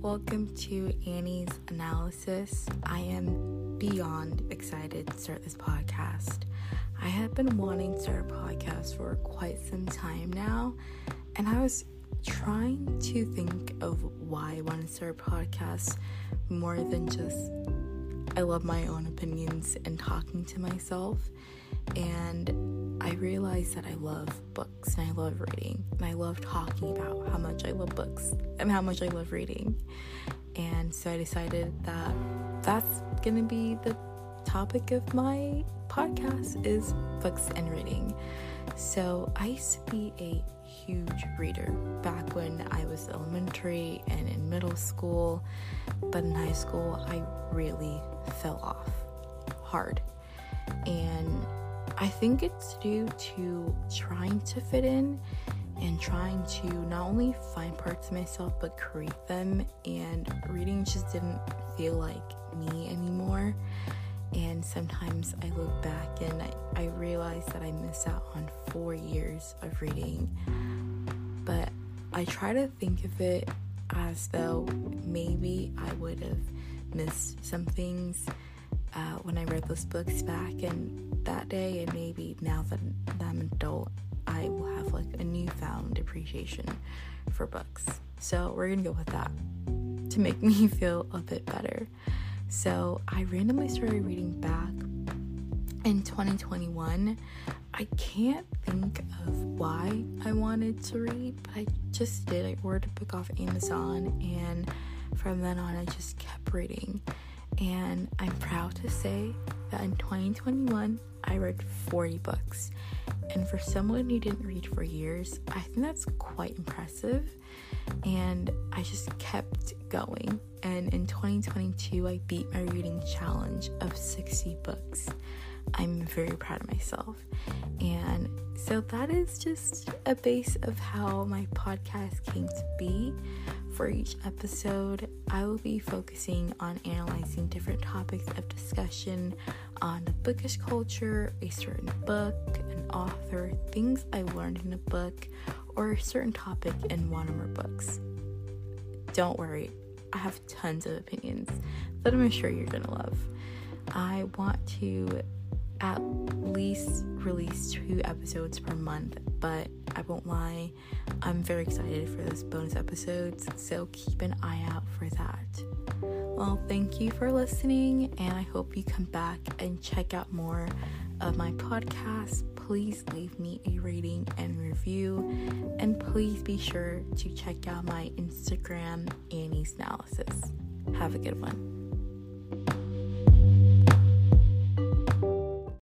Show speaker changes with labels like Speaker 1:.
Speaker 1: welcome to Annie's Analysis. I am beyond excited to start this podcast. I have been wanting to start a podcast for quite some time now, and I was trying to think of why I want to start a podcast more than just I love my own opinions and talking to myself. And I realized that I love books and I love reading and I love talking about how much I love books and how much I love reading. And so I decided that that's going to be the topic of my podcast is books and reading. So I used to be a huge reader back when I was elementary and in middle school, but in high school I really fell off hard. And I think it's due to trying to fit in and trying to not only find parts of myself but create them. And reading just didn't feel like me anymore. And sometimes I look back and I, I realize that I miss out on four years of reading. But I try to think of it as though maybe I would have missed some things uh, when I read those books back in that day, and maybe now that I'm an adult, I will have like a newfound appreciation for books. So we're gonna go with that to make me feel a bit better. So I randomly started reading back in 2021. I can't think of why I wanted to read, but I just did. I ordered a book off Amazon, and from then on, I just kept reading. And I'm proud to say that in 2021, I read 40 books. And for someone who didn't read for years, I think that's quite impressive. And I just kept going. And in 2022, I beat my reading challenge of 60 books. I'm very proud of myself. And so that is just a base of how my podcast came to be. For each episode, I will be focusing on analyzing different topics of discussion on the bookish culture, a certain book, an author, things I learned in a book, or a certain topic in one or more books. Don't worry, I have tons of opinions that I'm sure you're gonna love. I want to at least release two episodes per month, but I won't lie, I'm very excited for those bonus episodes, so keep an eye out for that. Well, thank you for listening, and I hope you come back and check out more of my podcast. Please leave me a rating and review, and please be sure to check out my Instagram, Annie's Analysis. Have a good one.